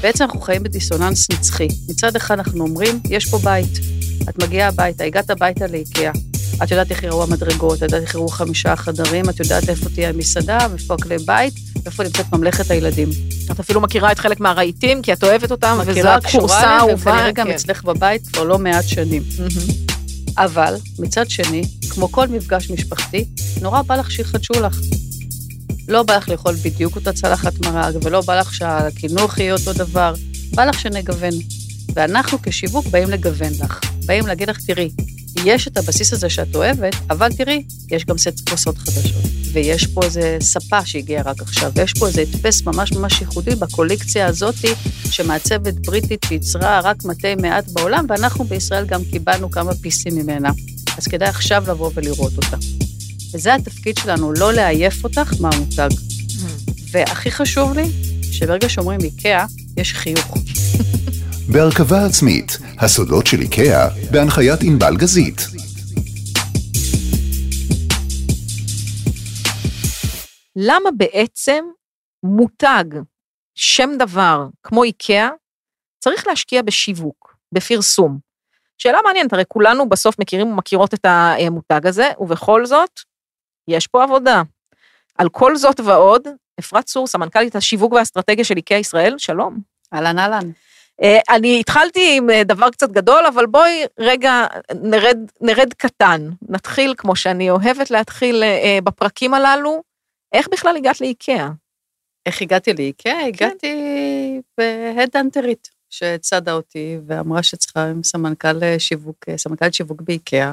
בעצם אנחנו חיים בדיסוננס נצחי. מצד אחד אנחנו אומרים, יש פה בית. את מגיעה הביתה, הגעת הביתה לאיקאה. את יודעת איך יראו המדרגות, את יודעת איך יראו חמישה חדרים, את יודעת איפה תהיה המסעדה, איפה הכלי בית, איפה נמצאת ממלכת הילדים. את אפילו מכירה את חלק מהרהיטים, כי את אוהבת אותם, וזו הכורסה להם, האהובה. וכנראה גם כן. אצלך בבית כבר לא מעט שנים. אבל, מצד שני, כמו כל מפגש משפחתי, נורא בא לך שיחדשו לך. לא בא לך לאכול בדיוק אותה צלחת מרק, ולא בא לך שהחינוך יהיה אותו דבר, בא לך שנגוון. ואנחנו כשיווק באים לגוון לך. באים להגיד לך, תראי, יש את הבסיס הזה שאת אוהבת, אבל תראי, יש גם סט כוסות חדשות. ויש פה איזה ספה שהגיעה רק עכשיו, ויש פה איזה הדפס ממש ממש ייחודי בקולקציה הזאתי, שמעצבת בריטית שייצרה רק מתי מעט בעולם, ואנחנו בישראל גם קיבלנו כמה פיסים ממנה. אז כדאי עכשיו לבוא ולראות אותה. וזה התפקיד שלנו, לא לעייף אותך מהמותג. והכי חשוב לי, שברגע שאומרים איקאה, יש חיוך. בהרכבה עצמית, הסודות של איקאה, בהנחיית ענבל גזית. למה בעצם מותג, שם דבר, כמו איקאה, צריך להשקיע בשיווק, בפרסום? שאלה מעניינת, הרי כולנו בסוף מכירים ומכירות את המותג הזה, ובכל זאת, יש פה עבודה. על כל זאת ועוד, אפרת צור, סמנכ"לית השיווק והאסטרטגיה של איקאה ישראל, שלום. אהלן אהלן. אה, אני התחלתי עם אה, דבר קצת גדול, אבל בואי רגע נרד, נרד קטן. נתחיל, כמו שאני אוהבת להתחיל אה, בפרקים הללו, איך בכלל הגעת לאיקאה? איך הגעתי לאיקאה? הגעתי בהד האנטרית, שצדה אותי ואמרה שצריכה עם סמנכ"ל שיווק, סמנכ"לית שיווק באיקאה,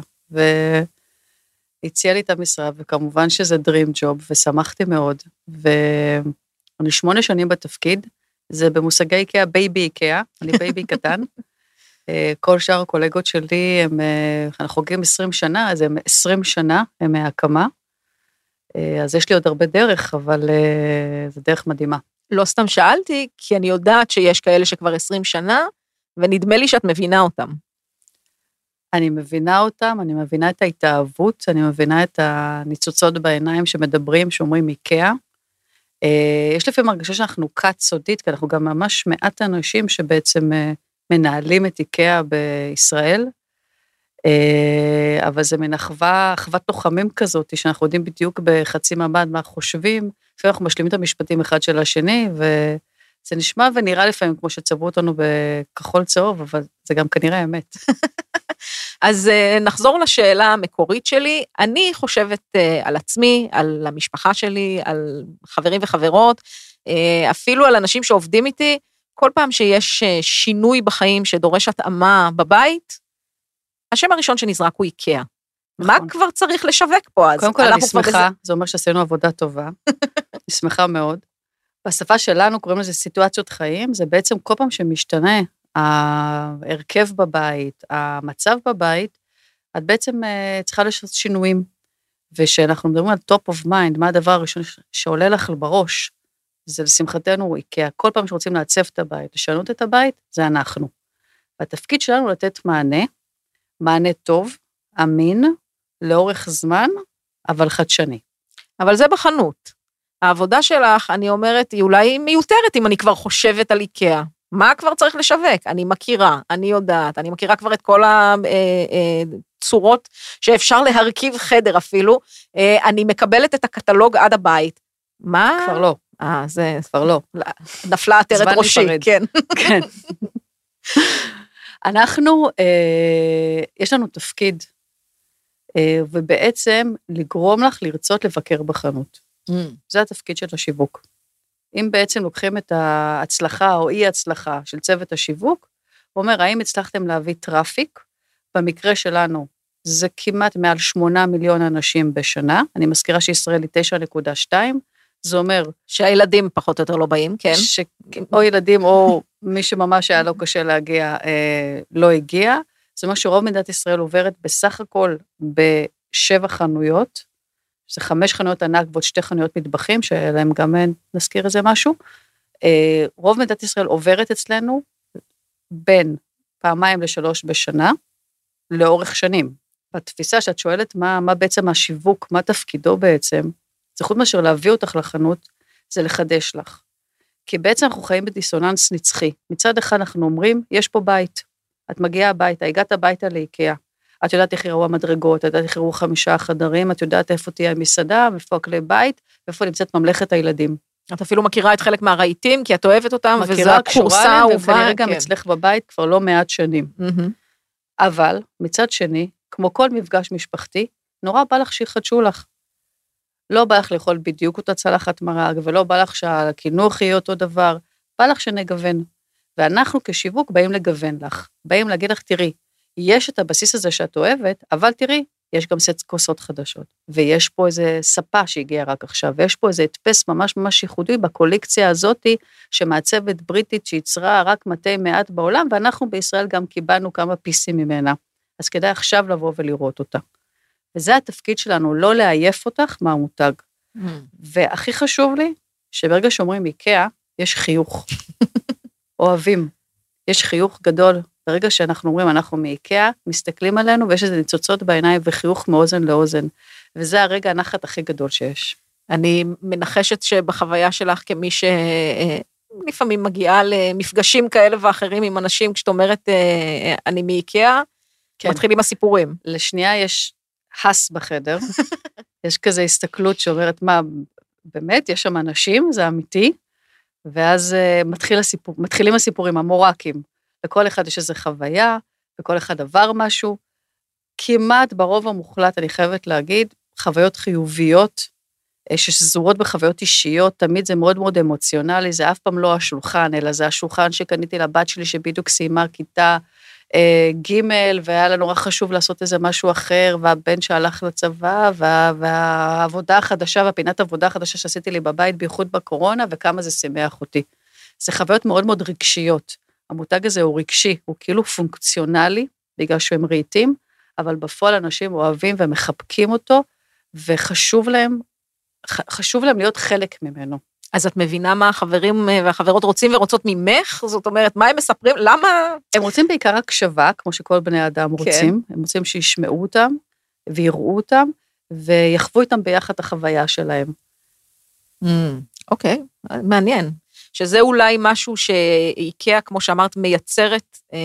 והציעה לי את המשרה, וכמובן שזה Dream Job, ושמחתי מאוד. ואני שמונה שנים בתפקיד, זה במושגי איקאה, baby איקאה, אני baby קטן. אה, כל שאר הקולגות שלי, הם, אה, אנחנו חוגגים 20 שנה, אז הם 20 שנה, הם מהקמה. אה, אז יש לי עוד הרבה דרך, אבל זו דרך מדהימה. לא סתם שאלתי, כי אני יודעת שיש כאלה שכבר 20 שנה, ונדמה לי שאת מבינה אותם. אני מבינה אותם, אני מבינה את ההתאהבות, אני מבינה את הניצוצות בעיניים שמדברים, שאומרים איקאה. אה, יש לפעמים הרגשה שאנחנו כת סודית, כי אנחנו גם ממש מעט אנשים שבעצם אה, מנהלים את איקאה בישראל. אה, אבל זה מין אחווה, אחוות לוחמים כזאת, שאנחנו יודעים בדיוק בחצי מבט מה חושבים, לפעמים אנחנו משלימים את המשפטים אחד של השני, וזה נשמע ונראה לפעמים כמו שצבעו אותנו בכחול צהוב, אבל זה גם כנראה אמת. אז אה, נחזור לשאלה המקורית שלי. אני חושבת אה, על עצמי, על המשפחה שלי, על חברים וחברות, אה, אפילו על אנשים שעובדים איתי, כל פעם שיש שינוי בחיים שדורש התאמה בבית, השם הראשון שנזרק הוא איקאה. מה נכון. כבר צריך לשווק פה אז? קודם כל, אני שמחה, זה אומר שעשינו עבודה טובה. אני שמחה מאוד. בשפה שלנו קוראים לזה סיטואציות חיים, זה בעצם כל פעם שמשתנה ההרכב בבית, המצב בבית, את בעצם אה, צריכה לעשות שינויים. וכשאנחנו מדברים על top of mind, מה הדבר הראשון שעולה לך בראש, זה לשמחתנו איקאה. כל פעם שרוצים לעצב את הבית, לשנות את הבית, זה אנחנו. והתפקיד שלנו לתת מענה, מענה טוב, אמין, לאורך זמן, אבל חדשני. אבל זה בחנות. העבודה שלך, אני אומרת, היא אולי מיותרת אם אני כבר חושבת על איקאה. מה כבר צריך לשווק? אני מכירה, אני יודעת, אני מכירה כבר את כל הצורות שאפשר להרכיב חדר אפילו. אה, אני מקבלת את הקטלוג עד הבית. מה? כבר לא, אה, זה... כבר לא. נפלה עטרת ראשי, להיפרד. כן. כן. אנחנו, אה, יש לנו תפקיד, אה, ובעצם לגרום לך לרצות לבקר בחנות. זה התפקיד של השיווק. אם בעצם לוקחים את ההצלחה או אי-הצלחה של צוות השיווק, הוא אומר, האם הצלחתם להביא traffic? במקרה שלנו, זה כמעט מעל 8 מיליון אנשים בשנה. אני מזכירה שישראל היא 9.2, זה אומר שהילדים פחות או יותר לא באים, כן. ש... או ילדים או מי שממש היה לו קשה להגיע, אה, לא הגיע. זה אומר שרוב מדינת ישראל עוברת בסך הכל בשבע חנויות, שזה חמש חנויות ענק ועוד שתי חנויות מטבחים, שלהם גם נזכיר איזה משהו. אה, רוב מדינת ישראל עוברת אצלנו בין פעמיים לשלוש בשנה, לאורך שנים. בתפיסה שאת שואלת מה, מה בעצם השיווק, מה תפקידו בעצם, זה חוץ מאשר להביא אותך לחנות, זה לחדש לך. כי בעצם אנחנו חיים בדיסוננס נצחי. מצד אחד אנחנו אומרים, יש פה בית. את מגיעה הביתה, הגעת הביתה לאיקאה. את יודעת איך יראו המדרגות, את יודעת איך יראו חמישה חדרים, את יודעת איפה תהיה המסעדה, איפה הכלי בית, ואיפה נמצאת ממלכת הילדים. את אפילו מכירה את חלק מהרהיטים, כי את אוהבת אותם, וזו מכירה, הכורסה האהובה. וכנראה גם כן. אצלך בבית כבר לא מעט שנים. אבל מצד שני, כמו כל מפגש משפחתי, נורא בא לך שיחדשו לך. לא בא לך לאכול בדיוק אותה צלחת מרק, ולא בא לך שהקינוח יהיה אותו דבר, בא לך שנגוון. ואנחנו כשיווק באים לגוון לך, באים להגיד לך, תראי, יש את הבסיס הזה שאת אוהבת, אבל תראי, יש גם סט כוסות חדשות, ויש פה איזה ספה שהגיעה רק עכשיו, ויש פה איזה הדפס ממש ממש ייחודי בקולקציה הזאתי, שמעצבת בריטית שייצרה רק מתי מעט בעולם, ואנחנו בישראל גם קיבלנו כמה פיסים ממנה. אז כדאי עכשיו לבוא ולראות אותה. וזה התפקיד שלנו, לא לעייף אותך מהמותג. והכי חשוב לי, שברגע שאומרים איקאה, יש חיוך. אוהבים. יש חיוך גדול. ברגע שאנחנו אומרים, אנחנו מאיקאה, מסתכלים עלינו ויש איזה ניצוצות בעיניים וחיוך מאוזן לאוזן. וזה הרגע הנחת הכי גדול שיש. אני מנחשת שבחוויה שלך כמי שלפעמים מגיעה למפגשים כאלה ואחרים עם אנשים, כשאת אומרת, אה, אני מאיקאה, כן. מתחילים הסיפורים. לשנייה יש הס בחדר, יש כזה הסתכלות שאומרת, מה, באמת, יש שם אנשים, זה אמיתי? ואז מתחיל הסיפור, מתחילים הסיפורים, המורקים. לכל אחד יש איזו חוויה, וכל אחד עבר משהו. כמעט ברוב המוחלט, אני חייבת להגיד, חוויות חיוביות, אה, ששזורות בחוויות אישיות, תמיד זה מאוד מאוד אמוציונלי, זה אף פעם לא השולחן, אלא זה השולחן שקניתי לבת שלי שבדיוק סיימה כיתה אה, ג' והיה לה נורא חשוב לעשות איזה משהו אחר, והבן שהלך לצבא, וה, והעבודה החדשה, והפינת עבודה החדשה שעשיתי לי בבית, בייחוד בקורונה, וכמה זה שימח אותי. זה חוויות מאוד מאוד רגשיות. המותג הזה הוא רגשי, הוא כאילו פונקציונלי, בגלל שהם רהיטים, אבל בפועל אנשים אוהבים ומחבקים אותו, וחשוב להם, חשוב להם להיות חלק ממנו. אז את מבינה מה החברים אה, והחברות רוצים ורוצות ממך? זאת אומרת, מה הם מספרים? למה? הם רוצים בעיקר הקשבה, כמו שכל בני האדם רוצים, הם רוצים שישמעו אותם, ויראו אותם, ויחוו איתם ביחד את החוויה שלהם. אוקיי, מעניין. שזה אולי משהו שאיקאה, כמו שאמרת, מייצרת אה,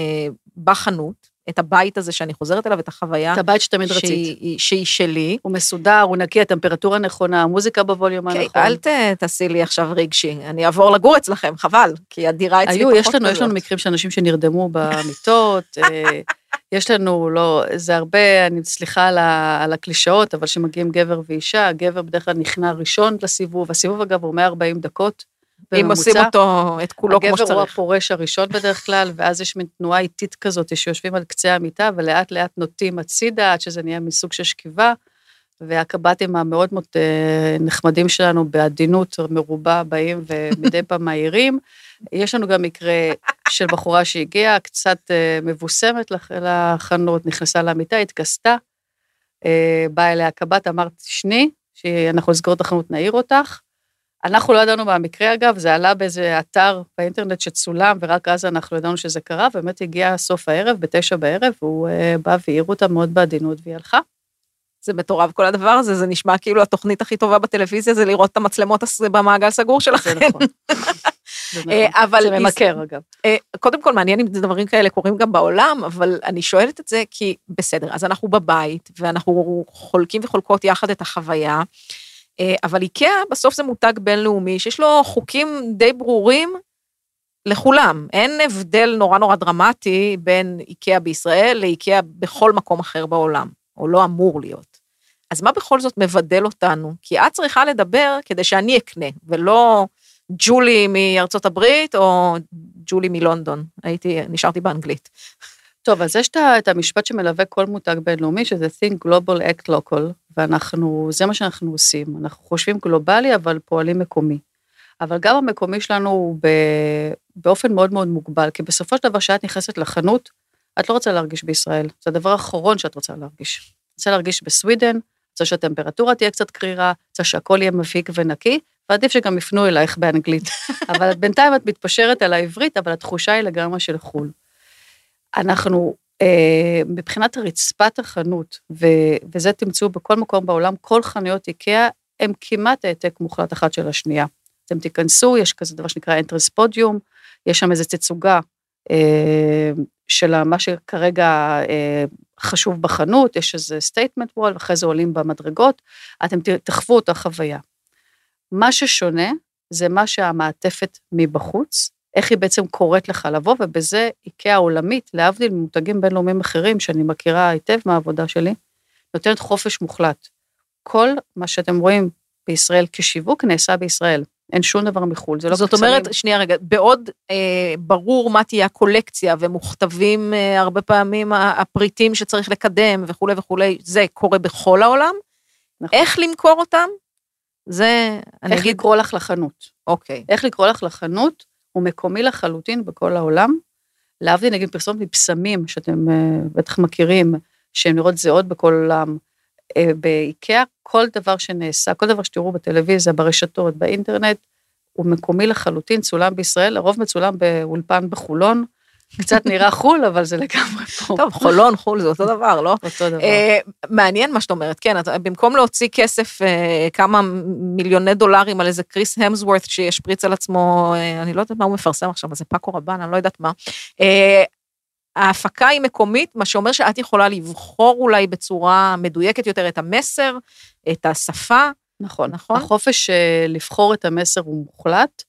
בחנות, את הבית הזה שאני חוזרת אליו, את החוויה את הבית שתמיד רצית. שהיא, שהיא שלי. הוא מסודר, הוא נקי, הטמפרטורה נכונה, המוזיקה בווליום אוקיי, הנכון. אל ת, תעשי לי עכשיו רגשי, אני אעבור לגור אצלכם, חבל, כי הדירה אצלי היו, פחות יש לנו, יש לנו כזאת. מקרים של אנשים שנרדמו במיטות, אה, יש לנו, לא, זה הרבה, אני סליחה על, ה, על הקלישאות, אבל כשמגיעים גבר ואישה, הגבר בדרך כלל נכנע ראשון לסיבוב, הסיבוב אגב הוא 140 דקות. אם עושים אותו, את כולו כמו הגבר הוא שצריך. הפורש הראשון בדרך כלל, ואז יש מין תנועה איטית כזאת, שיושבים על קצה המיטה, ולאט לאט נוטים הצידה, עד שזה נהיה מסוג של שכיבה, והקב"טים המאוד מאוד אה, נחמדים שלנו, בעדינות מרובה, באים ומדי פעם מעירים. יש לנו גם מקרה של בחורה שהגיעה, קצת אה, מבוסמת לח- לחנות, נכנסה למיטה, התכסתה, אה, באה אליה הקב"ט, אמרת, תשני, שאנחנו נסגור את החנות, נעיר אותך. אנחנו לא ידענו מהמקרה, אגב, זה עלה באיזה אתר באינטרנט שצולם, ורק אז אנחנו ידענו שזה קרה, ובאמת הגיע סוף הערב, בתשע בערב, והוא אה, בא והעיר אותה מאוד בעדינות, והיא הלכה. זה מטורף כל הדבר הזה, זה נשמע כאילו התוכנית הכי טובה בטלוויזיה זה לראות את המצלמות במעגל סגור שלכם. זה נכון. זה נכון. אה, אבל זה ממכר, אגב. אה, קודם כל, מעניין אם דברים כאלה קורים גם בעולם, אבל אני שואלת את זה כי, בסדר, אז אנחנו בבית, ואנחנו חולקים וחולקות יחד את החוויה, אבל איקאה בסוף זה מותג בינלאומי שיש לו חוקים די ברורים לכולם. אין הבדל נורא נורא דרמטי בין איקאה בישראל לאיקאה בכל מקום אחר בעולם, או לא אמור להיות. אז מה בכל זאת מבדל אותנו? כי את צריכה לדבר כדי שאני אקנה, ולא ג'ולי מארצות הברית או ג'ולי מלונדון. הייתי, נשארתי באנגלית. טוב, אז יש את את המשפט שמלווה כל מותג בינלאומי, שזה think global act local, ואנחנו, זה מה שאנחנו עושים. אנחנו חושבים גלובלי, אבל פועלים מקומי. אבל גם המקומי שלנו הוא באופן מאוד מאוד מוגבל, כי בסופו של דבר, כשאת נכנסת לחנות, את לא רוצה להרגיש בישראל. זה הדבר האחרון שאת רוצה להרגיש. רוצה להרגיש בסווידן, רוצה שהטמפרטורה תהיה קצת קרירה, רוצה שהכל יהיה מפיק ונקי, ועדיף שגם יפנו אלייך באנגלית. אבל בינתיים את מתפשרת על העברית, אבל התחושה היא לגמרי של חו"ל. אנחנו, אה, מבחינת רצפת החנות, ו, וזה תמצאו בכל מקום בעולם, כל חנויות איקאה הם כמעט העתק מוחלט אחת של השנייה. אתם תיכנסו, יש כזה דבר שנקרא entrance podium, יש שם איזו תצוגה אה, של מה שכרגע אה, חשוב בחנות, יש איזה statement wall, ואחרי זה עולים במדרגות, אתם תחוו אותה חוויה. מה ששונה זה מה שהמעטפת מבחוץ, איך היא בעצם קוראת לך לבוא, ובזה איקאה העולמית, להבדיל ממותגים בינלאומיים אחרים, שאני מכירה היטב מהעבודה שלי, נותנת חופש מוחלט. כל מה שאתם רואים בישראל כשיווק נעשה בישראל. אין שום דבר מחו"ל, זה לא זאת אומרת, שנייה רגע, בעוד אה, ברור מה תהיה הקולקציה ומוכתבים אה, הרבה פעמים הפריטים שצריך לקדם וכולי וכולי, זה קורה בכל העולם. נכון. איך למכור אותם? זה, אני איך אגיד... לקרוא לך לחנות. אוקיי. איך לקרוא לך לחנות הוא מקומי לחלוטין בכל העולם. להבדיל נגיד פרסומת מבשמים, שאתם אה, בטח מכירים, שהן נראות זהות בכל העולם. אה, באיקאה, כל דבר שנעשה, כל דבר שתראו בטלוויזיה, ברשתות, באינטרנט, הוא מקומי לחלוטין, צולם בישראל, לרוב מצולם באולפן בחולון. קצת נראה חו"ל, אבל זה לגמרי פה. טוב, חולון, חו"ל, זה אותו דבר, לא? אותו דבר. Uh, מעניין מה שאת אומרת, כן, במקום להוציא כסף, uh, כמה מיליוני דולרים על איזה קריס המסוורת שישפריץ על עצמו, uh, אני לא יודעת מה הוא מפרסם עכשיו, זה פאקו רבן, אני לא יודעת מה. Uh, ההפקה היא מקומית, מה שאומר שאת יכולה לבחור אולי בצורה מדויקת יותר את המסר, את השפה. נכון, נכון. החופש אה, לבחור את המסר הוא מוחלט,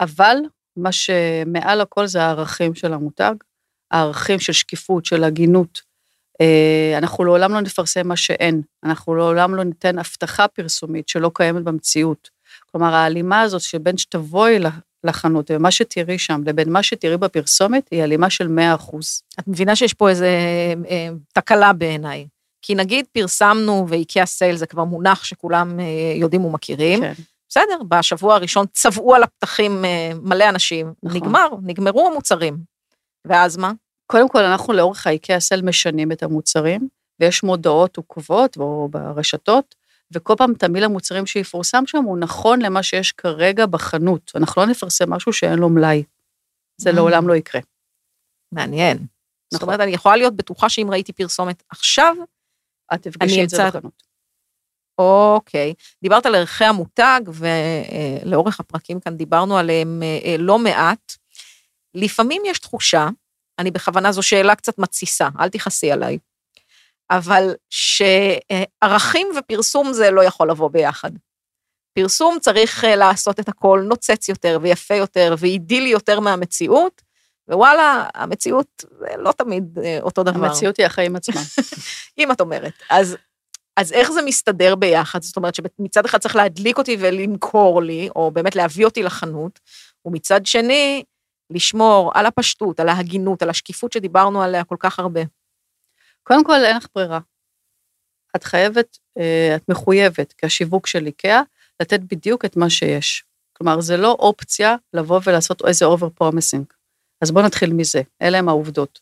אבל מה שמעל הכל זה הערכים של המותג, הערכים של שקיפות, של הגינות. אה, אנחנו לעולם לא נפרסם מה שאין, אנחנו לעולם לא ניתן הבטחה פרסומית שלא קיימת במציאות. כלומר, ההלימה הזאת שבין שתבואי לחנות, ומה שתראי שם לבין מה שתראי בפרסומת, היא הלימה של 100 אחוז. את מבינה שיש פה איזה אה, תקלה בעיניי. כי נגיד פרסמנו ואיקאה סייל זה כבר מונח שכולם אה, יודעים ומכירים. כן. בסדר, בשבוע הראשון צבעו על הפתחים אה, מלא אנשים, נכון. נגמר, נגמרו המוצרים. ואז מה? קודם כל, אנחנו לאורך האיקאה סייל משנים את המוצרים, ויש מודעות עוקבות או ברשתות, וכל פעם תמיל המוצרים שיפורסם שם הוא נכון למה שיש כרגע בחנות. אנחנו לא נפרסם משהו שאין לו מלאי. זה לעולם לא יקרה. מעניין. נכון. זאת אומרת, אני יכולה להיות בטוחה שאם ראיתי פרסומת עכשיו, את תפגשי את זה בחנות. אוקיי. דיברת על ערכי המותג, ולאורך הפרקים כאן דיברנו עליהם אה, לא מעט. לפעמים יש תחושה, אני בכוונה, זו שאלה קצת מתסיסה, אל תכעסי עליי, אבל שערכים ופרסום זה לא יכול לבוא ביחד. פרסום צריך אה, לעשות את הכל נוצץ יותר ויפה יותר ואידילי יותר מהמציאות, ווואלה, המציאות זה לא תמיד אה, אותו דבר. המציאות היא החיים עצמם. אם את אומרת. אז, אז איך זה מסתדר ביחד? זאת אומרת שמצד אחד צריך להדליק אותי ולמכור לי, או באמת להביא אותי לחנות, ומצד שני, לשמור על הפשטות, על ההגינות, על השקיפות שדיברנו עליה כל כך הרבה. קודם כל, אין לך ברירה. את חייבת, אה, את מחויבת, כשיווק של איקאה, לתת בדיוק את מה שיש. כלומר, זה לא אופציה לבוא ולעשות איזה over promising. אז בואו נתחיל מזה, אלה הם העובדות.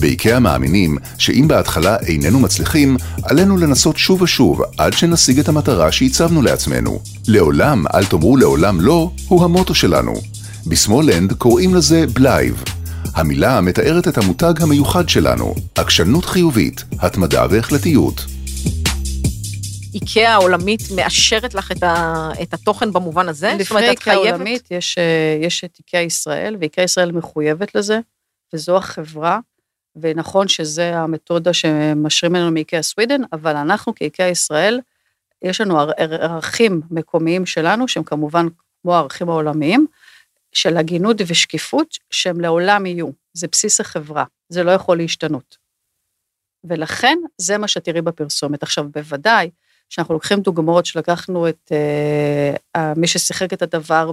באיקאה מאמינים שאם בהתחלה איננו מצליחים, עלינו לנסות שוב ושוב עד שנשיג את המטרה שהצבנו לעצמנו. לעולם אל תאמרו לעולם לא, הוא המוטו שלנו. בשמאלנד קוראים לזה בלייב. המילה מתארת את המותג המיוחד שלנו, עקשנות חיובית, התמדה והחלטיות. איקאה העולמית מאשרת לך את, ה, את התוכן במובן הזה? לפני איקאה העולמית יש, אה, יש את איקאה ישראל, ואיקאה ישראל מחויבת לזה, וזו החברה, ונכון שזה המתודה שמשרים לנו מאיקאה סווידן, אבל אנחנו כאיקאה ישראל, יש לנו ערכים מקומיים שלנו, שהם כמובן כמו הערכים העולמיים, של הגינות ושקיפות, שהם לעולם יהיו. זה בסיס החברה, זה לא יכול להשתנות. ולכן, זה מה שתראי בפרסומת. עכשיו, בוודאי, שאנחנו לוקחים דוגמאות שלקחנו את אה, מי ששיחק את הדבר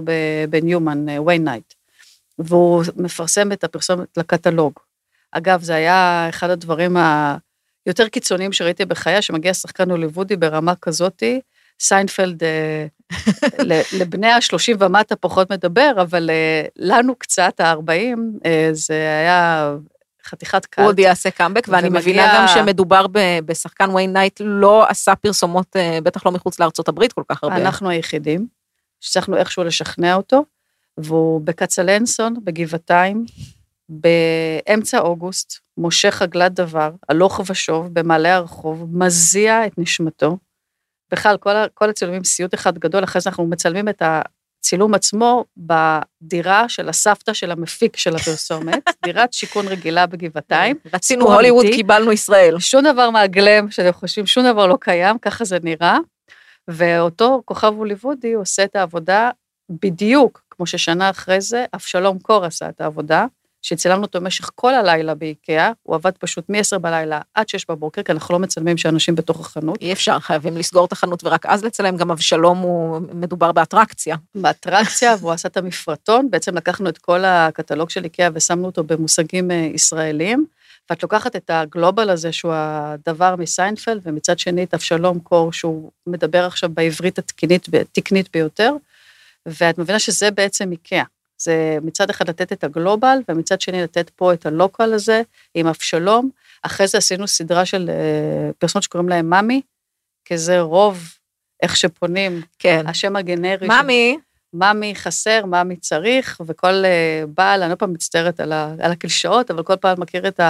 בניומן, ויין נייט, והוא מפרסם את הפרסומת לקטלוג. אגב, זה היה אחד הדברים היותר קיצוניים שראיתי בחיי, שמגיע שחקן הוליוודי ברמה כזאתי, סיינפלד אה, לבני ה-30 ומטה פחות מדבר, אבל אה, לנו קצת, ה-40, זה היה חתיכת cult. הוא עוד יעשה קאמבק, ואני ומגיע... מבינה גם שמדובר בשחקן ויין נייט, לא עשה פרסומות, אה, בטח לא מחוץ לארצות הברית כל כך הרבה. אנחנו היחידים, שצריכנו איכשהו לשכנע אותו, והוא בכצנלסון, בגבעתיים, באמצע אוגוסט, מושך עגלת דבר, הלוך ושוב, במעלה הרחוב, מזיע את נשמתו, בכלל, כל, כל הצילומים סיוט אחד גדול, אחרי זה אנחנו מצלמים את הצילום עצמו בדירה של הסבתא של המפיק של הפרסומת, דירת שיכון רגילה בגבעתיים. רצינו הוליווד. קיבלנו ישראל. שום דבר מהגלם, שאתם חושבים, שום דבר לא קיים, ככה זה נראה. ואותו כוכב הוליוודי עושה את העבודה בדיוק כמו ששנה אחרי זה, אבשלום קור עשה את העבודה, שצילמנו אותו במשך כל הלילה באיקאה, הוא עבד פשוט מ-10 בלילה עד 6 בבוקר, כי אנחנו לא מצלמים שאנשים בתוך החנות. אי אפשר, חייבים לסגור את החנות ורק אז לצלם, גם אבשלום הוא מדובר באטרקציה. באטרקציה, והוא עשה את המפרטון, בעצם לקחנו את כל הקטלוג של איקאה ושמנו אותו במושגים אה, ישראליים, ואת לוקחת את הגלובל הזה, שהוא הדבר מסיינפלד, ומצד שני את אבשלום קור, שהוא מדבר עכשיו בעברית התקנית, התקנית ביותר, ואת מבינה שזה בעצם איקאה. זה מצד אחד לתת את הגלובל, ומצד שני לתת פה את הלוקל הזה, עם אבשלום. אחרי זה עשינו סדרה של אה, פרסונות שקוראים להם מאמי, כי זה רוב איך שפונים, כן. השם הגנרי. ממי, מאמי חסר, מאמי צריך, וכל אה, בעל, אני לא פעם מצטערת על, ה, על הקלישאות, אבל כל פעם מכיר את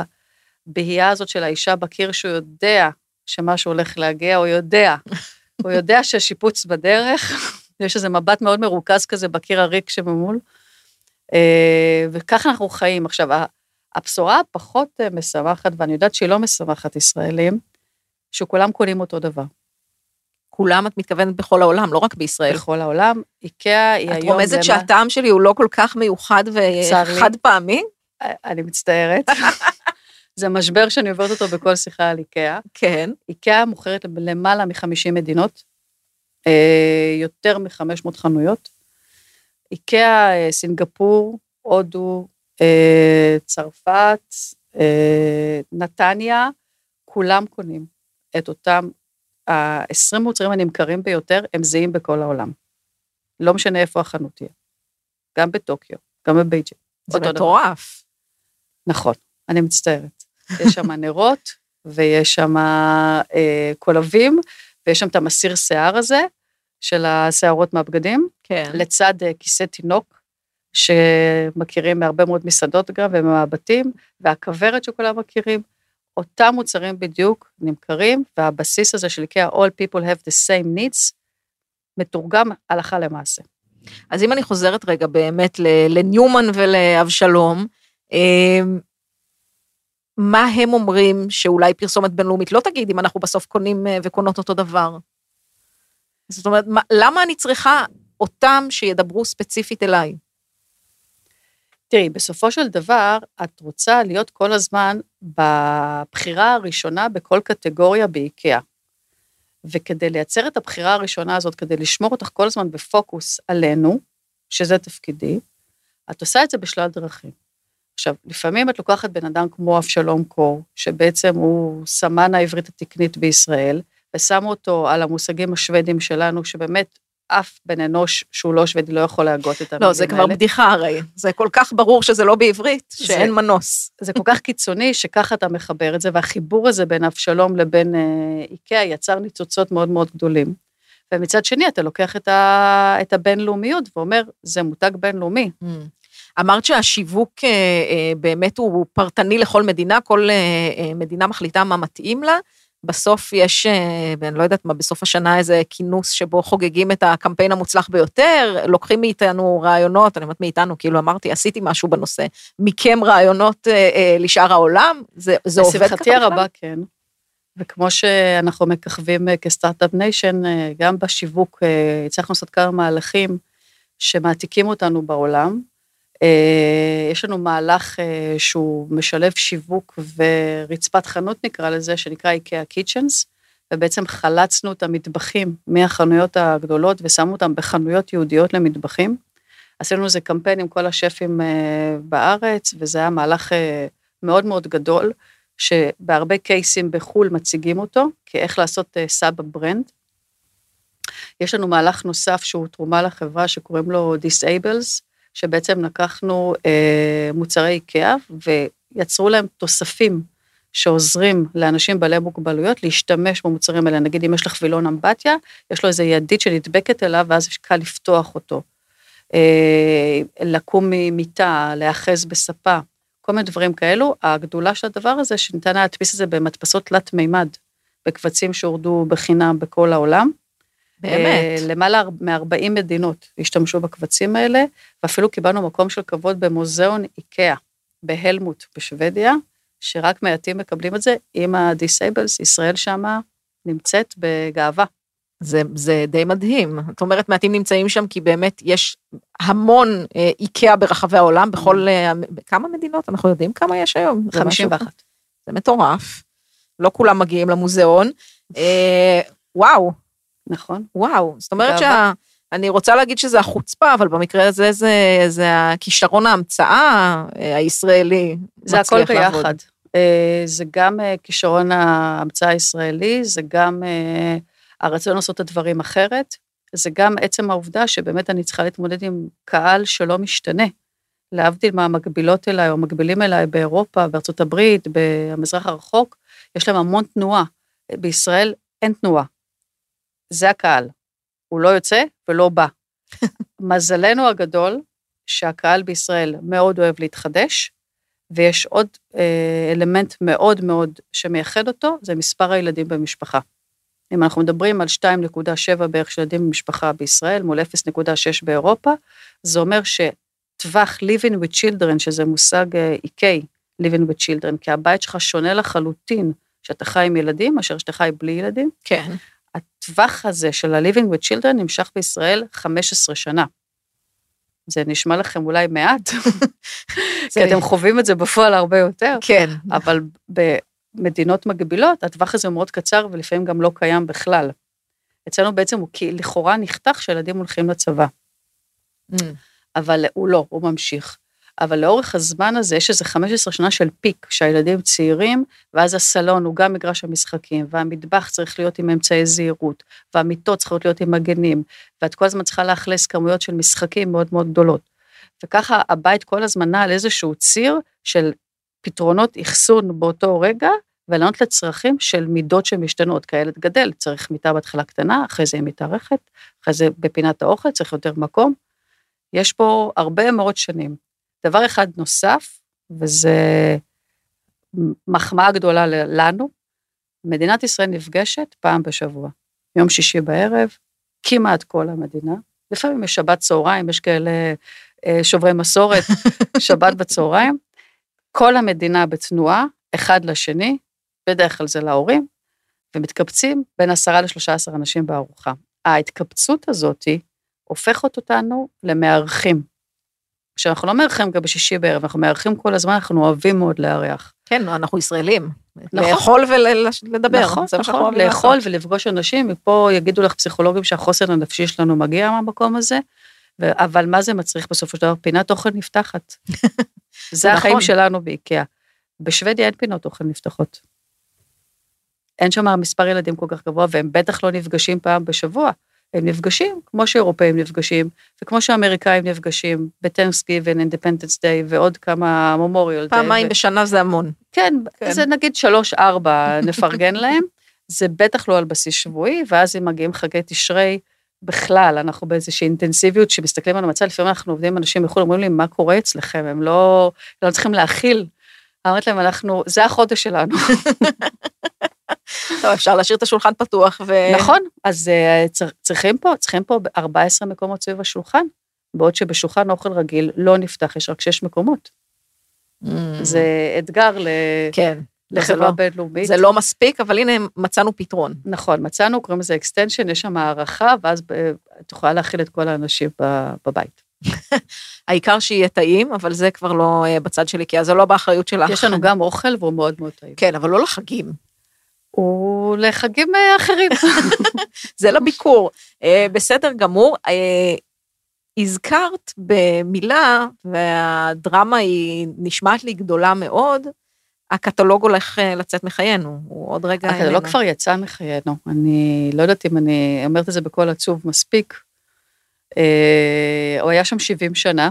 הבהייה הזאת של האישה בקיר, שהוא יודע שמשהו הולך להגיע, הוא יודע, הוא יודע שהשיפוץ בדרך, יש איזה מבט מאוד מרוכז כזה בקיר הריק שממול, וככה אנחנו חיים. עכשיו, הבשורה הפחות אה, משמחת, ואני יודעת שהיא לא משמחת ישראלים, שכולם קונים אותו דבר. כולם את מתכוונת בכל העולם, לא רק בישראל. בכל העולם, איקאה היא את היום... רומזת למה- שהטעם שלי הוא לא כל כך מיוחד. וחד פעמי? אני מצטערת. זה משבר שאני עוברת אותו בכל שיחה על איקאה. כן. איקאה מוכרת למעלה מ-50 מדינות, אה, יותר מ-500 חנויות. איקאה, אה, סינגפור, הודו, אה, צרפת, אה, נתניה, כולם קונים את אותם, ה-20 מוצרים הנמכרים ביותר, הם זהים בכל העולם. לא משנה איפה החנות תהיה. גם בטוקיו, גם בבייג'ינג. זה. מטורף. נכון, אני מצטערת. יש שם נרות, ויש שם אה, קולבים, ויש שם את המסיר שיער הזה, של השערות מהבגדים, כן. לצד אה, כיסא תינוק, שמכירים מהרבה מאוד מסעדות גם ומהבתים, והכוורת שכולם מכירים. אותם מוצרים בדיוק נמכרים, והבסיס הזה של איקאה, All people have the same needs, מתורגם הלכה למעשה. אז אם אני חוזרת רגע באמת לניומן ולאבשלום, אמ, מה הם אומרים שאולי פרסומת בינלאומית לא תגיד אם אנחנו בסוף קונים אה, וקונות אותו דבר? זאת אומרת, מה- למה אני צריכה אותם שידברו ספציפית אליי? תראי, בסופו של דבר, את רוצה להיות כל הזמן בבחירה הראשונה בכל קטגוריה באיקאה. וכדי לייצר את הבחירה הראשונה הזאת, כדי לשמור אותך כל הזמן בפוקוס עלינו, שזה תפקידי, את עושה את זה בשלל דרכים. עכשיו, לפעמים את לוקחת בן אדם כמו אבשלום קור, שבעצם הוא סמן העברית התקנית בישראל, ושמו אותו על המושגים השוודים שלנו, שבאמת אף בן אנוש שהוא לא שוודי לא יכול להגות את המילים לא, זה כבר האלה. בדיחה הרי. זה כל כך ברור שזה לא בעברית, זה- שאין מנוס. זה כל כך קיצוני, שככה אתה מחבר את זה, והחיבור הזה בין אבשלום לבין אה, איקאה יצר ניצוצות מאוד מאוד גדולים. ומצד שני, אתה לוקח את, ה, את הבינלאומיות ואומר, זה מותג בינלאומי. אמרת שהשיווק אה, אה, באמת הוא פרטני לכל מדינה, כל מדינה מחליטה מה מתאים לה. בסוף יש, אה, ואני לא יודעת מה, בסוף השנה איזה כינוס שבו חוגגים את הקמפיין המוצלח ביותר, לוקחים מאיתנו רעיונות, אני אומרת מאיתנו, כאילו אמרתי, עשיתי משהו בנושא, מכם רעיונות אה, אה, לשאר העולם, זה, זה עובד ככה לשמחתי? הרבה, כן. וכמו שאנחנו מככבים אה, כ start-up nation, אה, גם בשיווק אה, הצלחנו לעשות כמה מהלכים שמעתיקים אותנו בעולם. אה, יש לנו מהלך אה, שהוא משלב שיווק ורצפת חנות, נקרא לזה, שנקרא איקאה kitchens, ובעצם חלצנו את המטבחים מהחנויות הגדולות ושמו אותם בחנויות ייעודיות למטבחים. עשינו איזה קמפיין עם כל השפים אה, בארץ, וזה היה מהלך מאוד מאוד גדול, שבהרבה קייסים בחו"ל מציגים אותו, כאיך לעשות אה, סאב ברנד. יש לנו מהלך נוסף שהוא תרומה לחברה שקוראים לו Disables, שבעצם לקחנו אה, מוצרי איקאה ויצרו להם תוספים שעוזרים לאנשים בעלי מוגבלויות להשתמש במוצרים האלה. נגיד אם יש לך וילון אמבטיה, יש לו איזו ידית שנדבקת אליו ואז קל לפתוח אותו. אה, לקום ממיטה, להיאחז בספה, כל מיני דברים כאלו. הגדולה של הדבר הזה, שניתן להדפיס את זה במדפסות תלת מימד, בקבצים שהורדו בחינם בכל העולם. באמת. אה, למעלה מ-40 מדינות השתמשו בקבצים האלה, ואפילו קיבלנו מקום של כבוד במוזיאון איקאה באלמהולט בשוודיה, שרק מעטים מקבלים את זה, עם ה ThisAbles, ישראל שמה נמצאת בגאווה. זה, זה די מדהים. את אומרת, מעטים נמצאים שם כי באמת יש המון אה, איקאה ברחבי העולם, בכל... אה, כמה מדינות? אנחנו יודעים כמה יש היום? זה משהו- 51. זה מטורף. לא כולם מגיעים למוזיאון. אה, וואו, נכון. וואו. זאת אומרת. שה... אני רוצה להגיד שזה החוצפה, אבל במקרה הזה זה, זה הכישרון ההמצאה אה, הישראלי. זה הכל לעבוד. ביחד. אה, זה גם אה, כישרון ההמצאה הישראלי, זה גם הרצון לעשות את הדברים אחרת, זה גם עצם העובדה שבאמת אני צריכה להתמודד עם קהל שלא משתנה. להבדיל מהמקבילות אליי או מקבילים אליי באירופה, בארצות הברית, במזרח הרחוק, יש להם המון תנועה. בישראל אין תנועה. זה הקהל. הוא לא יוצא ולא בא. מזלנו הגדול שהקהל בישראל מאוד אוהב להתחדש, ויש עוד אה, אלמנט מאוד מאוד שמייחד אותו, זה מספר הילדים במשפחה. אם אנחנו מדברים על 2.7 בערך של ילדים במשפחה בישראל, מול 0.6 באירופה, זה אומר שטווח living with children, שזה מושג אה, איקאי, living with children, כי הבית שלך שונה לחלוטין שאתה חי עם ילדים, מאשר שאתה חי בלי ילדים, כן. הטווח הזה של ה-living with children נמשך בישראל 15 שנה. זה נשמע לכם אולי מעט, כי אתם חווים את זה בפועל הרבה יותר, כן. אבל במדינות מגבילות הטווח הזה הוא מאוד קצר ולפעמים גם לא קיים בכלל. אצלנו בעצם הוא לכאורה נחתך שילדים הולכים לצבא, Mm. אבל הוא לא, הוא ממשיך. אבל לאורך הזמן הזה יש איזה 15 שנה של פיק, שהילדים צעירים, ואז הסלון הוא גם מגרש המשחקים, והמטבח צריך להיות עם אמצעי זהירות, והמיטות צריכות להיות עם מגנים, ואת כל הזמן צריכה לאכלס כמויות של משחקים מאוד מאוד גדולות. וככה הבית כל הזמן נע על איזשהו ציר של פתרונות אחסון באותו רגע, ולענות לצרכים של מידות שמשתנות, כי הילד גדל, צריך מיטה בהתחלה קטנה, אחרי זה היא מתארכת, אחרי זה בפינת האוכל צריך יותר מקום. יש פה הרבה מאוד שנים. דבר אחד נוסף, וזה מחמאה גדולה לנו, מדינת ישראל נפגשת פעם בשבוע. יום שישי בערב, כמעט כל המדינה. לפעמים יש שבת צהריים, יש כאלה אה, שוברי מסורת, שבת בצהריים. כל המדינה בתנועה, אחד לשני, בדרך כלל זה להורים, ומתקבצים בין עשרה לשלושה עשר אנשים בארוחה. ההתקבצות הזאתי הופכת אותנו למארחים. עכשיו, אנחנו לא מארחים גם בשישי בערב, אנחנו מארחים כל הזמן, אנחנו אוהבים מאוד לארח. כן, אנחנו ישראלים. נכון. לאכול ולדבר. נכון, נכון, לאכול. ולפגוש אנשים, מפה יגידו לך פסיכולוגים שהחוסן הנפשי שלנו מגיע מהמקום הזה, ו- אבל מה זה מצריך בסופו של דבר? פינת אוכל נפתחת. זה החיים נכון. שלנו באיקאה. בשוודיה אין פינות אוכל נפתחות. אין שם מספר ילדים כל כך גבוה, והם בטח לא נפגשים פעם בשבוע. הם נפגשים כמו שאירופאים נפגשים, וכמו שאמריקאים נפגשים ב-Thanksgiving, Independence Day, ועוד כמה Memorial. פעמיים בשנה זה המון. כן. כן. זה נגיד שלוש-ארבע נפרגן להם, זה בטח לא על בסיס שבועי, ואז אם מגיעים חגי תשרי, בכלל, אנחנו באיזושהי אינטנסיביות שמסתכלים על המצב, לפעמים אנחנו עובדים עם אנשים מחו"ל, אומרים לי, מה קורה אצלכם? הם לא, לא צריכים להכיל. אמרתי להם, אנחנו, זה החודש שלנו. טוב, אפשר להשאיר את השולחן פתוח ו... נכון, אז אה, צר- צריכים פה, צריכים פה 14 מקומות סביב השולחן, בעוד שבשולחן אוכל רגיל לא נפתח, יש רק 6 מקומות. Mm. זה אתגר ל- כן. לחברה לא- בינלאומית. זה לא מספיק, אבל הנה מצאנו פתרון. נכון, מצאנו, קוראים לזה extension, יש שם הארכה, ואז ב- את יכולה להכיל את כל האנשים בבית. העיקר שיהיה טעים, אבל זה כבר לא אה, בצד שלי, כי אז זה לא באחריות שלך. יש לנו גם אוכל והוא מאוד מאוד טעים. כן, אבל לא לחגים. הוא לחגים אה, אחרים. זה לביקור. אה, בסדר גמור. אה, הזכרת במילה, והדרמה היא נשמעת לי גדולה מאוד, הקטלוג הולך לצאת מחיינו, הוא עוד רגע... הקטלוג איננו. כבר יצא מחיינו, אני לא יודעת אם אני אומרת את זה בקול עצוב מספיק. אה, הוא היה שם 70 שנה.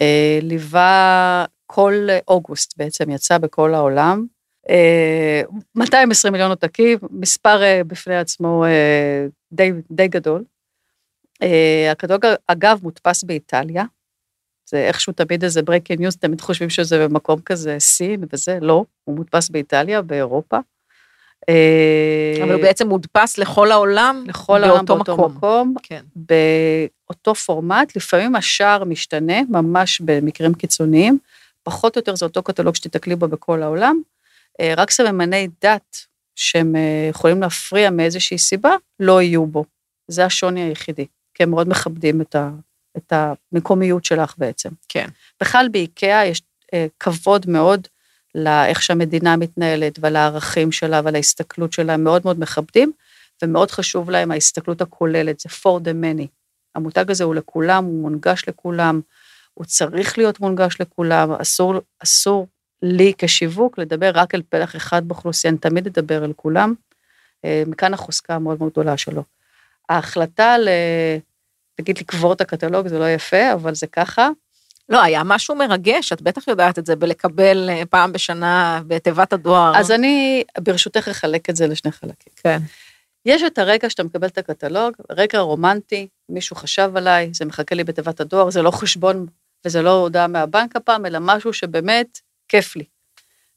אה, ליווה כל אוגוסט בעצם, יצא בכל העולם. אה, 220 מיליון עותקים, מספר אה, בפני עצמו אה, די, די גדול. אה, הקטלוג אגב מודפס באיטליה. זה איכשהו תמיד איזה breaking news, תמיד חושבים שזה במקום כזה סין וזה, לא, הוא מודפס באיטליה, באירופה. אה, אבל הוא בעצם מודפס לכל העולם לכל העולם באותו באותו מקום. מקום, כן. באותו פורמט, לפעמים השער משתנה, ממש במקרים קיצוניים, פחות או יותר זה אותו קטלוג שתתקלי בו בכל העולם, אה, רק סממני דת שהם אה, יכולים להפריע מאיזושהי סיבה, לא יהיו בו. זה השוני היחידי, כי הם מאוד מכבדים את, ה, את המקומיות שלך בעצם. כן. בכלל באיקאה יש אה, כבוד מאוד לאיך שהמדינה מתנהלת ועל הערכים שלה ועל ההסתכלות שלה, הם מאוד מאוד מכבדים, ומאוד חשוב להם ההסתכלות הכוללת, זה for the many. המותג הזה הוא לכולם, הוא מונגש לכולם, הוא צריך להיות מונגש לכולם, אסור, אסור לי כשיווק לדבר רק על פלח אחד באוכלוסייה, אני תמיד אדבר על כולם. אה, מכאן החוזקה המאוד מאוד גדולה שלו. ההחלטה ל... נגיד לקבור את הקטלוג זה לא יפה, אבל זה ככה. לא, היה משהו מרגש, את בטח יודעת את זה, בלקבל אה, פעם בשנה בתיבת הדואר. אז אני ברשותך אחלק את זה לשני חלקים. כן. יש את הרגע שאתה מקבל את הקטלוג, רגע רומנטי, מישהו חשב עליי, זה מחכה לי בתיבת הדואר, זה לא חשבון וזה לא הודעה מהבנק הפעם, אלא משהו שבאמת כיף לי.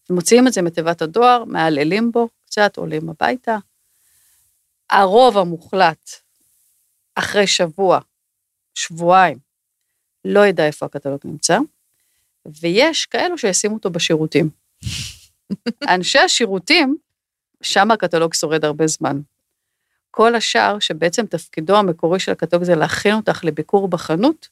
מוציאים את זה מתיבת הדואר, מהללים בו קצת, עולים הביתה. הרוב המוחלט, אחרי שבוע, שבועיים, לא ידע איפה הקטלוג נמצא, ויש כאלו שישימו אותו בשירותים. אנשי השירותים, שם הקטלוג שורד הרבה זמן. כל השאר, שבעצם תפקידו המקורי של הקטלוג זה להכין אותך לביקור בחנות,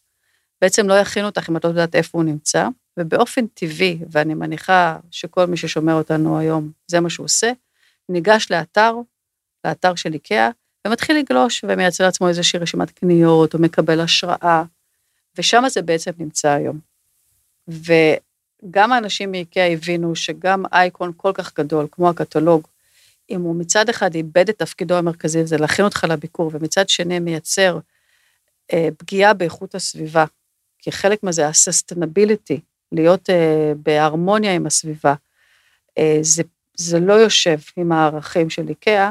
בעצם לא יכין אותך אם את לא יודעת איפה הוא נמצא, ובאופן טבעי, ואני מניחה שכל מי ששומע אותנו היום, זה מה שהוא עושה, ניגש לאתר, לאתר של איקאה, ומתחיל לגלוש ומייצר לעצמו איזושהי רשימת קניות, או מקבל השראה, ושם זה בעצם נמצא היום. וגם האנשים מאיקאה הבינו שגם אייקון כל כך גדול, כמו הקטלוג, אם הוא מצד אחד איבד את תפקידו המרכזי, זה להכין אותך לביקור, ומצד שני מייצר אה, פגיעה באיכות הסביבה, כי חלק מזה, ה-sustainability, להיות אה, בהרמוניה עם הסביבה, אה, זה, זה לא יושב עם הערכים של איקאה,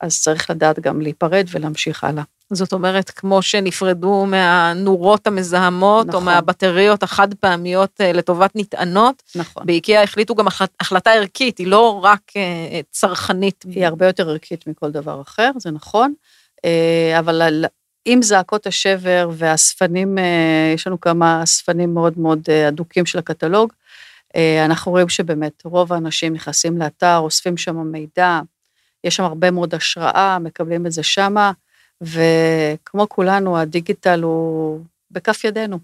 אז צריך לדעת גם להיפרד ולהמשיך הלאה. זאת אומרת, כמו שנפרדו מהנורות המזהמות, או נכון. מהבטריות החד פעמיות אה, לטובת נטענות, נכון. באיקאה החליטו גם החלט- החלטה ערכית, היא לא רק אה, צרכנית. היא הרבה יותר ערכית מכל דבר אחר, זה נכון, אה, אבל עם זעקות השבר והאספנים, אה, יש לנו כמה אספנים מאוד מאוד אה, אדוקים של הקטלוג, אה, אנחנו רואים שבאמת רוב האנשים נכנסים לאתר, אוספים שם מידע, יש שם הרבה מאוד השראה, מקבלים את זה שמה, וכמו כולנו, הדיגיטל הוא בכף ידינו.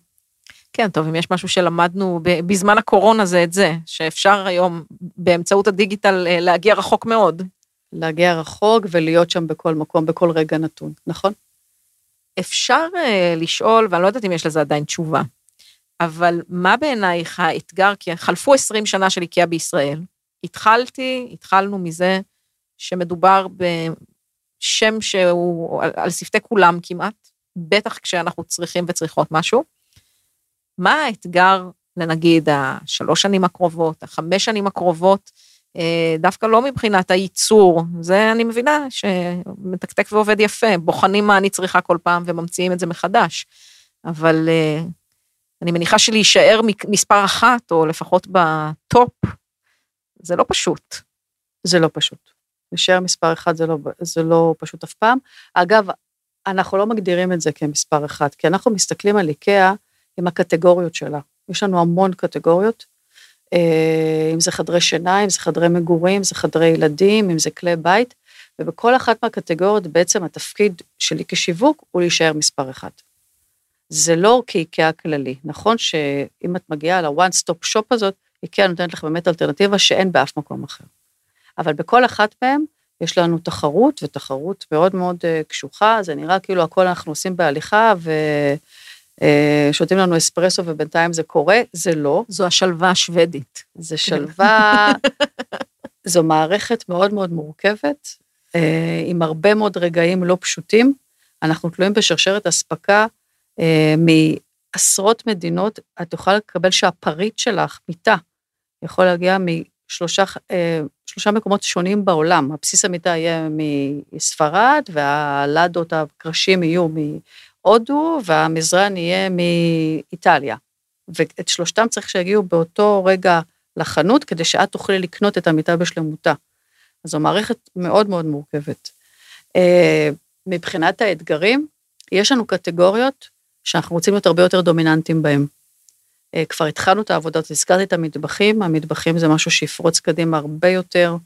כן, טוב, אם יש משהו שלמדנו בזמן הקורונה זה את זה, שאפשר היום באמצעות הדיגיטל להגיע רחוק מאוד. להגיע רחוק ולהיות שם בכל מקום, בכל רגע נתון, נכון? אפשר אה, לשאול, ואני לא יודעת אם יש לזה עדיין תשובה, אבל מה בעינייך האתגר, כי חלפו 20 שנה של איקאה בישראל, התחלתי, התחלנו מזה שמדובר בשם שהוא על, על שפתי כולם כמעט, בטח כשאנחנו צריכים וצריכות משהו. מה האתגר לנגיד השלוש שנים הקרובות, החמש שנים הקרובות, דווקא לא מבחינת הייצור, זה אני מבינה שמתקתק ועובד יפה, בוחנים מה אני צריכה כל פעם וממציאים את זה מחדש. אבל אה, אני מניחה שלהישאר מספר אחת, או לפחות בטופ, זה לא פשוט. זה לא פשוט. להישאר מספר אחד זה לא, זה לא פשוט אף פעם. אגב, אנחנו לא מגדירים את זה כמספר אחד, כי אנחנו מסתכלים על איקאה עם הקטגוריות שלה. יש לנו המון קטגוריות, אה, אם זה חדרי שינה, אם זה חדרי מגורים, אם זה חדרי ילדים, אם זה כלי בית, ובכל אחת מהקטגוריות בעצם התפקיד שלי כשיווק הוא להישאר מספר אחד. זה לא כאיקאה כללי, נכון שאם את מגיעה ל-one stop shop הזאת, איקאה נותנת לך באמת אלטרנטיבה שאין באף מקום אחר. אבל בכל אחת מהן יש לנו תחרות, ותחרות מאוד מאוד אה, קשוחה, זה נראה כאילו הכל אנחנו עושים בהליכה, ושותים לנו אספרסו ובינתיים זה קורה, זה לא. זו השלווה השוודית. זה שלווה, זו מערכת מאוד מאוד מורכבת, אה, עם הרבה מאוד רגעים לא פשוטים. אנחנו תלויים בשרשרת אספקה אה, מעשרות מדינות, את יכולה לקבל שהפריט שלך, מיטה, יכול להגיע משלושה אה, שלושה מקומות שונים בעולם. הבסיס המיטה יהיה מספרד, והלדות, הקרשים יהיו מהודו, והמזרן יהיה מאיטליה. ואת שלושתם צריך שיגיעו באותו רגע לחנות, כדי שאת תוכלי לקנות את המיטה בשלמותה. אז זו מערכת מאוד מאוד מורכבת. אה, מבחינת האתגרים, יש לנו קטגוריות שאנחנו רוצים להיות הרבה יותר דומיננטיים בהם. אה, כבר התחלנו את העבודות, הזכרתי את המטבחים, המטבחים זה משהו שיפרוץ קדימה הרבה יותר.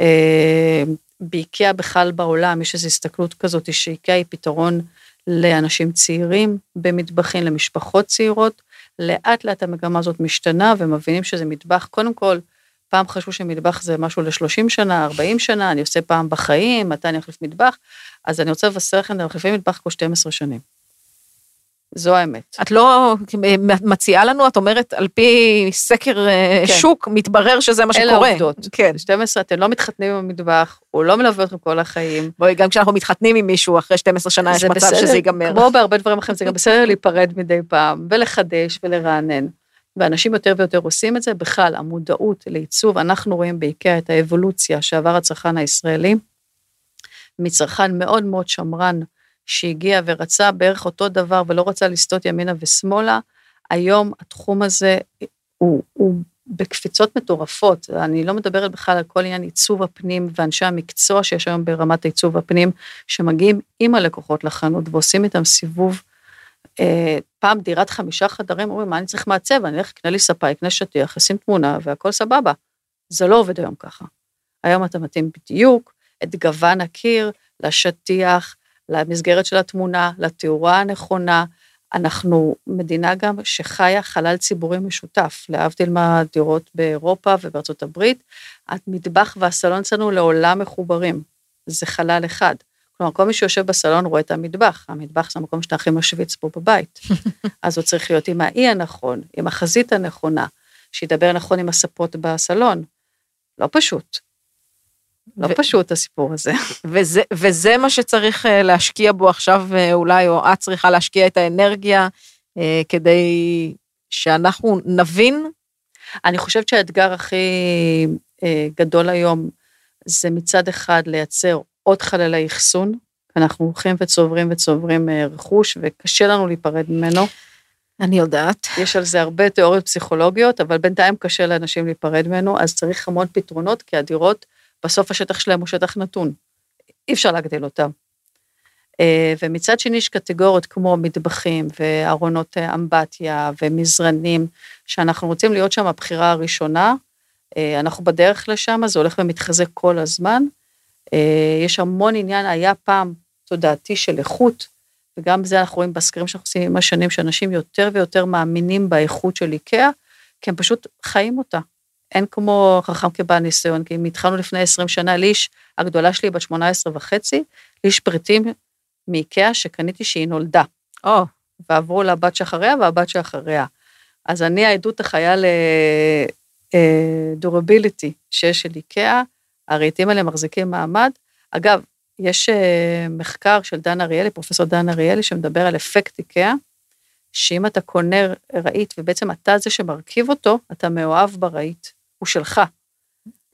אה, באיקאה בכלל בעולם יש איזו הסתכלות כזאת שאיקאה היא פתרון לאנשים צעירים במטבחים, למשפחות צעירות. לאט לאט המגמה הזאת משתנה ומבינים שזה מטבח, קודם כל, פעם חשבו שמטבח זה משהו ל-30 שנה, 40 שנה, אני עושה פעם בחיים, מתי אני אחליף מטבח, אז אני רוצה לבשר לכם, אנחנו מחליפים מטבח כל 12 שנים. זו האמת. את לא מציעה לנו, את אומרת, על פי סקר אה, כן. שוק, מתברר שזה מה שקורה. אלה העובדות. כן. 12, אתם לא מתחתנים עם המטבח, הוא לא מלווה אתכם כל החיים. בואי, גם כשאנחנו מתחתנים עם מישהו, אחרי 12 שנה יש מצב בסדר, שזה ייגמר. כמו בהרבה דברים אחרים, זה גם בסדר להיפרד מדי פעם, ולחדש ולרענן. ואנשים יותר ויותר עושים את זה. בכלל, המודעות לעיצוב, אנחנו רואים באיקאה את האבולוציה שעבר הצרכן הישראלי, מצרכן מאוד מאוד שמרן, שהגיע ורצה בערך אותו דבר ולא רצה לסטות ימינה ושמאלה, היום התחום הזה הוא, הוא בקפיצות מטורפות. אני לא מדברת בכלל על כל עניין עיצוב הפנים ואנשי המקצוע שיש היום ברמת עיצוב הפנים, שמגיעים עם הלקוחות לחנות ועושים איתם סיבוב. אה, פעם דירת חמישה חדרים, אומרים, מה אני צריך מעצב? אני אלך, אקנה לי ספה, אקנה שטיח, אשים תמונה והכל סבבה. זה לא עובד היום ככה. היום אתה מתאים בדיוק את גוון הקיר לשטיח, למסגרת של התמונה, לתאורה הנכונה. אנחנו מדינה גם שחיה חלל ציבורי משותף, להבדיל מהדירות באירופה ובארצות הברית, המטבח והסלון אצלנו לעולם מחוברים. זה חלל אחד. כלומר, כל מי שיושב בסלון רואה את המטבח. המטבח זה המקום שאתה הכי משוויץ פה בבית. אז הוא צריך להיות עם האי הנכון, עם החזית הנכונה, שידבר נכון עם הספות בסלון. לא פשוט. לא ו... פשוט הסיפור הזה. וזה, וזה מה שצריך אה, להשקיע בו עכשיו אה, אולי, או את צריכה להשקיע את האנרגיה אה, כדי שאנחנו נבין? אני חושבת שהאתגר הכי גדול היום זה מצד אחד לייצר עוד חללי אחסון, אנחנו הולכים וצוברים וצוברים רכוש, וקשה לנו להיפרד ממנו. אני יודעת. יש על זה הרבה תיאוריות פסיכולוגיות, אבל בינתיים קשה לאנשים להיפרד ממנו, אז צריך המון פתרונות, כי הדירות בסוף השטח שלהם הוא שטח נתון. אי אפשר להגדיל אותם. אה, ומצד שני יש קטגוריות כמו מטבחים וארונות אה, אמבטיה ומזרנים, שאנחנו רוצים להיות שם הבחירה הראשונה. אה, אנחנו בדרך לשם, זה הולך ומתחזק כל הזמן. יש המון עניין, היה פעם תודעתי של איכות, וגם זה אנחנו רואים בסקרים שאנחנו עושים עם השנים, שאנשים יותר ויותר מאמינים באיכות של איקאה, כי הם פשוט חיים אותה. אין כמו חכם כבעל ניסיון, כי אם התחלנו לפני 20 שנה, ליש, הגדולה שלי בת 18 וחצי, ליש פריטים מאיקאה שקניתי שהיא נולדה. או. Oh. ועברו לבת שאחריה והבת שאחריה. אז אני העדות החיה לדורביליטי אה, שיש של איקאה, הרהיטים האלה מחזיקים מעמד. אגב, יש אה, מחקר של דן אריאלי, פרופסור דן אריאלי, שמדבר על אפקט איקאה, שאם אתה קונה רהיט ובעצם אתה זה שמרכיב אותו, אתה מאוהב ברהיט. הוא שלך.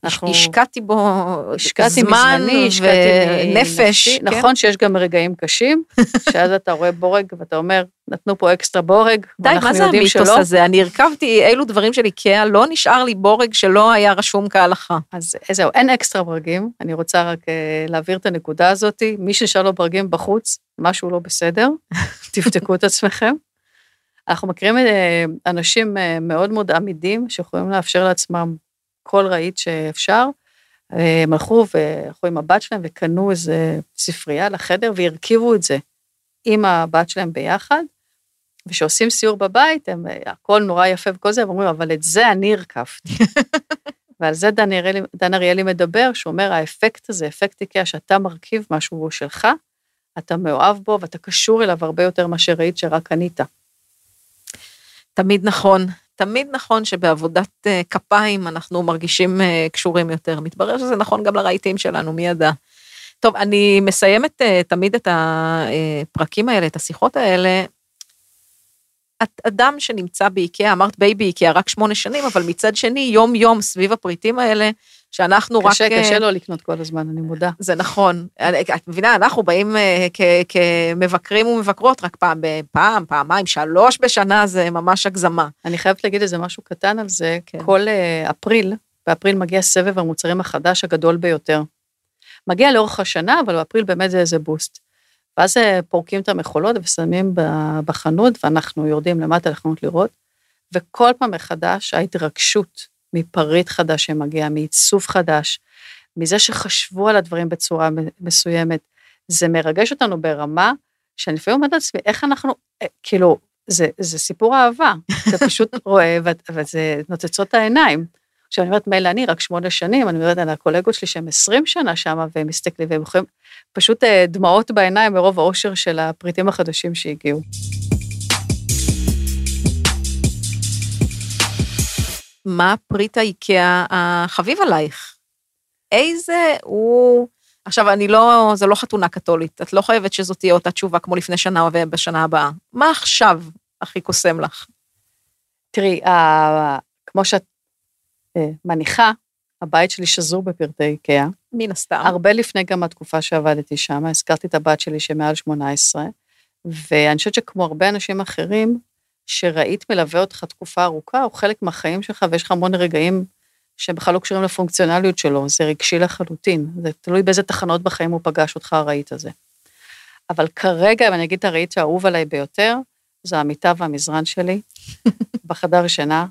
אנחנו... השקעתי בו השקעתי זמן מזמני, ונפש. כן? נכון שיש גם רגעים קשים, שאז אתה רואה בורג ואתה אומר, נתנו פה אקסטרה בורג, די, מה זה המיתוס הזה? אני הרכבתי אילו דברים של איקאה, לא נשאר לי בורג שלא היה רשום כהלכה. אז זהו, אין אקסטרה ברגים, אני רוצה רק uh, להעביר את הנקודה הזאת. מי שנשאר לו ברגים בחוץ, משהו לא בסדר, תבדקו את עצמכם. אנחנו מכירים אה, אנשים אה, מאוד מאוד עמידים, שיכולים לאפשר לעצמם כל רהיט שאפשר. אה, הם הלכו והלכו עם הבת שלהם וקנו איזה ספרייה לחדר והרכיבו את זה עם הבת שלהם ביחד. וכשעושים סיור בבית, הם, הכל נורא יפה וכל זה, הם אומרים, אבל את זה אני הרכבתי. ועל זה דן אריאלי, דן אריאלי מדבר, שהוא אומר, האפקט הזה, אפקט איקאה, שאתה מרכיב משהו שלך, אתה מאוהב בו ואתה קשור אליו הרבה יותר מאשר ראית שרק קנית. תמיד נכון. תמיד נכון שבעבודת אה, כפיים אנחנו מרגישים אה, קשורים יותר. מתברר שזה נכון גם לרהיטים שלנו, מי ידע. טוב, אני מסיימת אה, תמיד את הפרקים האלה, את השיחות האלה. את אדם שנמצא באיקאה, אמרת בייבי איקאה רק שמונה שנים, אבל מצד שני, יום-יום סביב הפריטים האלה, שאנחנו קשה, רק... קשה, קשה לא לקנות כל הזמן, אני מודה. זה נכון. את מבינה, אנחנו באים אה, כמבקרים ומבקרות רק פעם, פעם, פעמיים, שלוש בשנה, זה ממש הגזמה. אני חייבת להגיד איזה משהו קטן על זה. כן. כל אה, אפריל, באפריל מגיע סבב המוצרים החדש הגדול ביותר. מגיע לאורך השנה, אבל באפריל באמת זה איזה בוסט. ואז אה, פורקים את המכולות ושמים בחנות, ואנחנו יורדים למטה לחנות לראות, וכל פעם מחדש ההתרגשות מפריט חדש שמגיע, מעיצוב חדש, מזה שחשבו על הדברים בצורה מסוימת, זה מרגש אותנו ברמה שאני לפעמים אומרת לעצמי, איך אנחנו, אה, כאילו, זה, זה סיפור אהבה, אתה פשוט רואה, וזה נוצצות העיניים. עכשיו, אני אומרת, מילא אני רק שמונה שנים, אני אומרת על הקולגות שלי שהם עשרים שנה שם, והם מסתכלים, והם יכולים, פשוט אה, דמעות בעיניים מרוב האושר של הפריטים החדשים שהגיעו. מה פריט האיקאה החביב עלייך? איזה הוא... עכשיו, אני לא, זה לא חתונה קתולית, את לא חייבת שזאת תהיה אותה תשובה כמו לפני שנה ובשנה הבאה. מה עכשיו הכי קוסם לך? תראי, כמו שאת אה, מניחה, הבית שלי שזור בפרטי איקאה. מן הסתם. הרבה לפני גם התקופה שעבדתי שם, הזכרתי את הבת שלי שמעל 18, ואני חושבת שכמו הרבה אנשים אחרים, שראית מלווה אותך תקופה ארוכה, הוא חלק מהחיים שלך, ויש לך המון רגעים שבכלל לא קשורים לפונקציונליות שלו, זה רגשי לחלוטין, זה תלוי באיזה תחנות בחיים הוא פגש אותך הרהיט הזה. אבל כרגע, אם אני אגיד את הרהיט האהוב עליי ביותר, זה המיטה והמזרן שלי, בחדר שינה,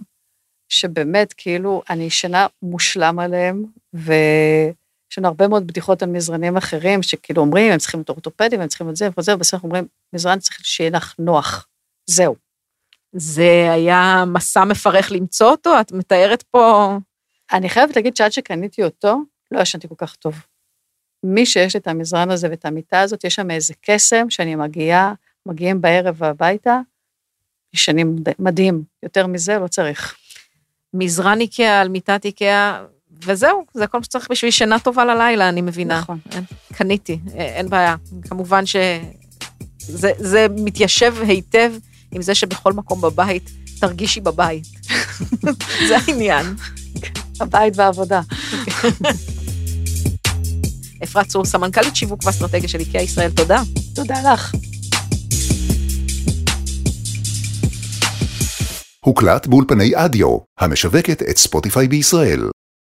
שבאמת, כאילו, אני ישנה מושלם עליהם, ויש לנו הרבה מאוד בדיחות על מזרנים אחרים, שכאילו אומרים, הם צריכים את אורתופדים, הם צריכים את זה וזה, ובסוף אומרים, מזרן צריך שיהיה לך נוח, זהו. זה היה מסע מפרך למצוא אותו? את מתארת פה... אני חייבת להגיד שעד שקניתי אותו, לא ישנתי כל כך טוב. מי שיש לי את המזרן הזה ואת המיטה הזאת, יש שם איזה קסם שאני מגיעה, מגיעים בערב הביתה, ישנים מדהים, יותר מזה לא צריך. מזרן איקאה על מיטת איקאה, וזהו, זה כל מה שצריך בשביל שינה טובה ללילה, אני מבינה. נכון. קניתי, אין בעיה. כמובן שזה מתיישב היטב עם זה שבכל מקום בבית תרגישי בבית. זה העניין. הבית והעבודה. אפרת צור, סמנכ"לית שיווק ואסטרטגיה של איקאה ישראל, תודה. תודה לך. הוקלט באולפני אדיו, המשווקת את ספוטיפיי בישראל.